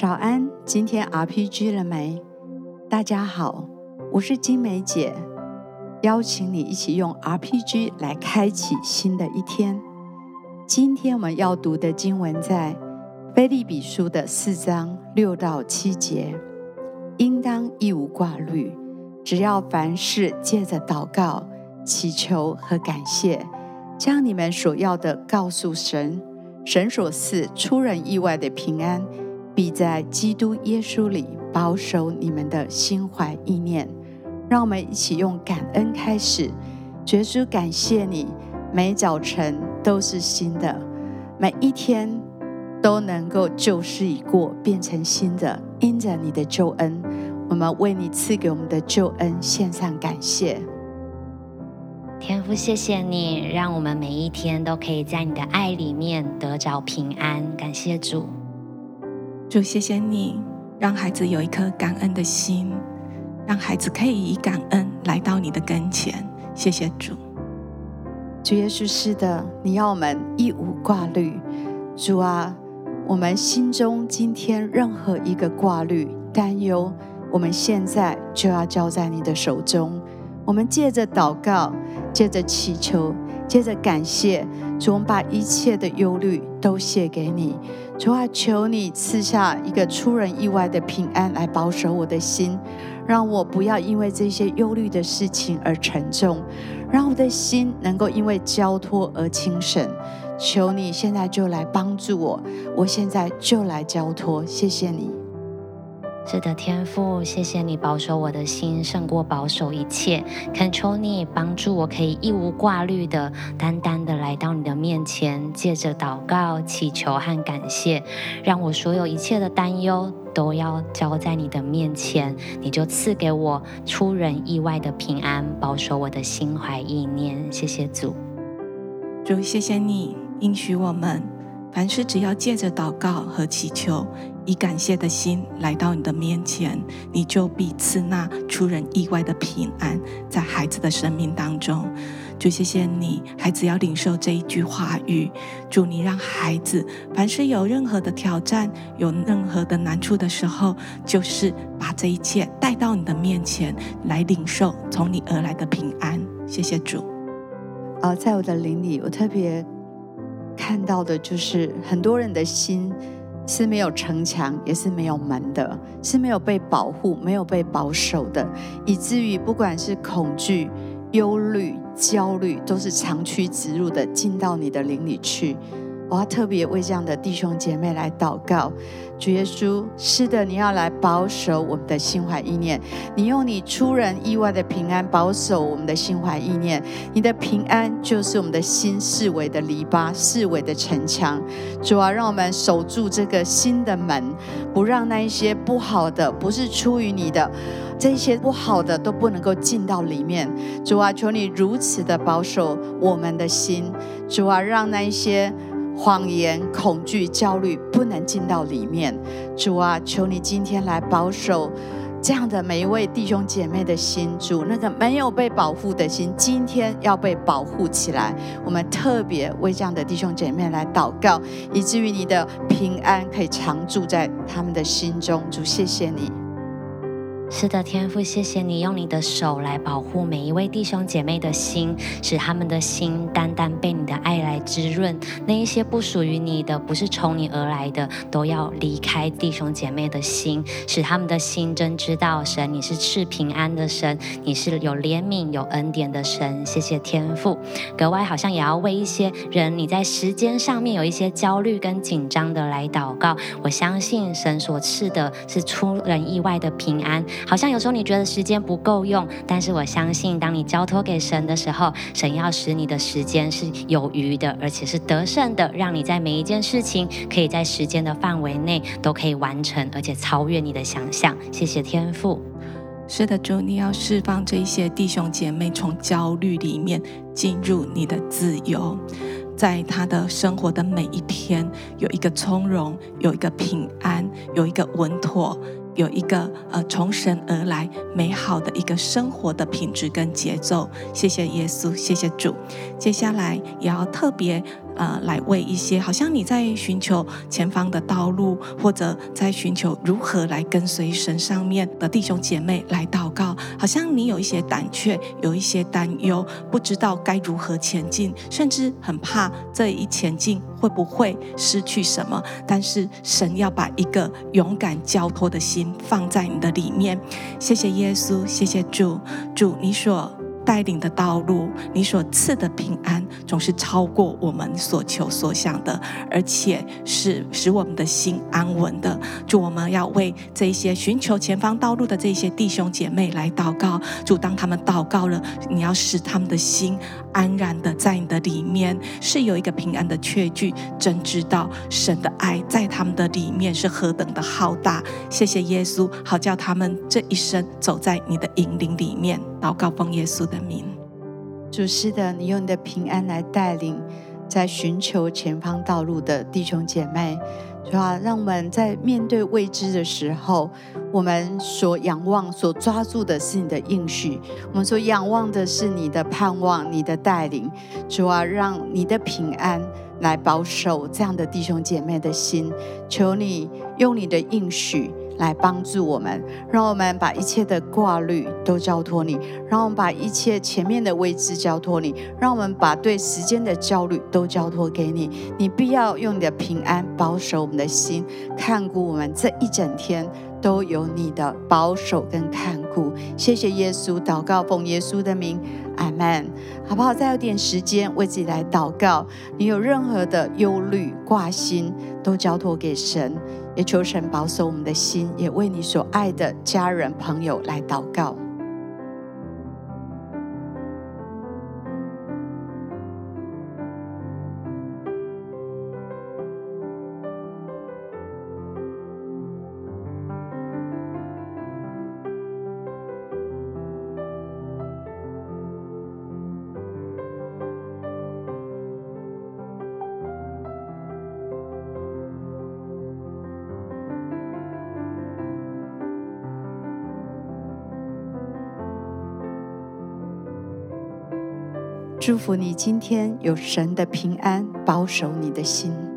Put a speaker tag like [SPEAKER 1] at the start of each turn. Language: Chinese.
[SPEAKER 1] 早安，今天 RPG 了没？大家好，我是金梅姐，邀请你一起用 RPG 来开启新的一天。今天我们要读的经文在腓立比书的四章六到七节，应当一无挂虑，只要凡事借着祷告、祈求和感谢，将你们所要的告诉神，神所赐出人意外的平安。必在基督耶稣里保守你们的心怀意念。让我们一起用感恩开始，耶稣感谢你，每早晨都是新的，每一天都能够旧事已过，变成新的。因着你的救恩，我们为你赐给我们的救恩献上感谢。
[SPEAKER 2] 天父，谢谢你，让我们每一天都可以在你的爱里面得着平安。感谢主。
[SPEAKER 3] 主，谢谢你让孩子有一颗感恩的心，让孩子可以以感恩来到你的跟前。谢谢主。
[SPEAKER 1] 主耶稣，是的，你要我们一无挂虑。主啊，我们心中今天任何一个挂虑、担忧，我们现在就要交在你的手中。我们借着祷告，借着祈求。借着感谢主，我们把一切的忧虑都卸给你。主啊，求你赐下一个出人意外的平安来保守我的心，让我不要因为这些忧虑的事情而沉重，让我的心能够因为交托而轻省。求你现在就来帮助我，我现在就来交托。谢谢你。
[SPEAKER 2] 是的，天父，谢谢你保守我的心胜过保守一切。恳求你帮助我，可以一无挂虑的、单单的来到你的面前，借着祷告、祈求和感谢，让我所有一切的担忧都要交在你的面前，你就赐给我出人意外的平安，保守我的心怀意念。谢谢主，
[SPEAKER 3] 主，谢谢你应许我们，凡事只要借着祷告和祈求。以感谢的心来到你的面前，你就必赐那出人意外的平安在孩子的生命当中。主，谢谢你，孩子要领受这一句话语。主，你让孩子凡是有任何的挑战、有任何的难处的时候，就是把这一切带到你的面前来领受从你而来的平安。谢谢主。
[SPEAKER 1] 啊，在我的灵里，我特别看到的就是很多人的心。是没有城墙，也是没有门的，是没有被保护、没有被保守的，以至于不管是恐惧、忧虑、焦虑，都是长驱直入的进到你的灵里去。我要特别为这样的弟兄姐妹来祷告，主耶稣，是的，你要来保守我们的心怀意念，你用你出人意外的平安保守我们的心怀意念，你的平安就是我们的心四围的篱笆，四围的城墙。主啊，让我们守住这个心的门，不让那一些不好的，不是出于你的，这些不好的都不能够进到里面。主啊，求你如此的保守我们的心。主啊，让那一些。谎言、恐惧、焦虑不能进到里面。主啊，求你今天来保守这样的每一位弟兄姐妹的心。主，那个没有被保护的心，今天要被保护起来。我们特别为这样的弟兄姐妹来祷告，以至于你的平安可以常住在他们的心中。主，谢谢你。
[SPEAKER 2] 是的，天父，谢谢你用你的手来保护每一位弟兄姐妹的心，使他们的心单单被你的爱来滋润。那一些不属于你的，不是从你而来的，都要离开弟兄姐妹的心，使他们的心真知道神，你是赐平安的神，你是有怜悯、有恩典的神。谢谢天父，格外好像也要为一些人，你在时间上面有一些焦虑跟紧张的来祷告。我相信神所赐的是出人意外的平安。好像有时候你觉得时间不够用，但是我相信，当你交托给神的时候，神要使你的时间是有余的，而且是得胜的，让你在每一件事情可以在时间的范围内都可以完成，而且超越你的想象。谢谢天父。
[SPEAKER 3] 是的，主，你要释放这些弟兄姐妹从焦虑里面进入你的自由，在他的生活的每一天有一个从容，有一个平安，有一个稳妥。有一个呃从神而来美好的一个生活的品质跟节奏，谢谢耶稣，谢谢主。接下来也要特别呃，来为一些好像你在寻求前方的道路，或者在寻求如何来跟随神上面的弟兄姐妹来祷告，好像你有一些胆怯，有一些担忧，不知道该如何前进，甚至很怕这一前进会不会失去什么。但是神要把一个勇敢交托的心放在你的里面。谢谢耶稣，谢谢主，主你所。带领的道路，你所赐的平安总是超过我们所求所想的，而且是使我们的心安稳的。主，我们要为这些寻求前方道路的这些弟兄姐妹来祷告。主，当他们祷告了，你要使他们的心安然的在你的里面，是有一个平安的确据，真知道神的爱在他们的里面是何等的浩大。谢谢耶稣，好叫他们这一生走在你的引领里面。祷告奉耶稣的。
[SPEAKER 1] 主是的，你用你的平安来带领在寻求前方道路的弟兄姐妹，主啊，让我们在面对未知的时候，我们所仰望、所抓住的是你的应许，我们所仰望的是你的盼望、你的带领。主啊，让你的平安来保守这样的弟兄姐妹的心，求你用你的应许。来帮助我们，让我们把一切的挂虑都交托你，让我们把一切前面的位置交托你，让我们把对时间的焦虑都交托给你。你必要用你的平安保守我们的心，看顾我们这一整天都有你的保守跟看苦。谢谢耶稣，祷告奉耶稣的名，阿门。好不好？再有点时间为自己来祷告，你有任何的忧虑挂心，都交托给神。也求神保守我们的心，也为你所爱的家人朋友来祷告。祝福你今天有神的平安保守你的心。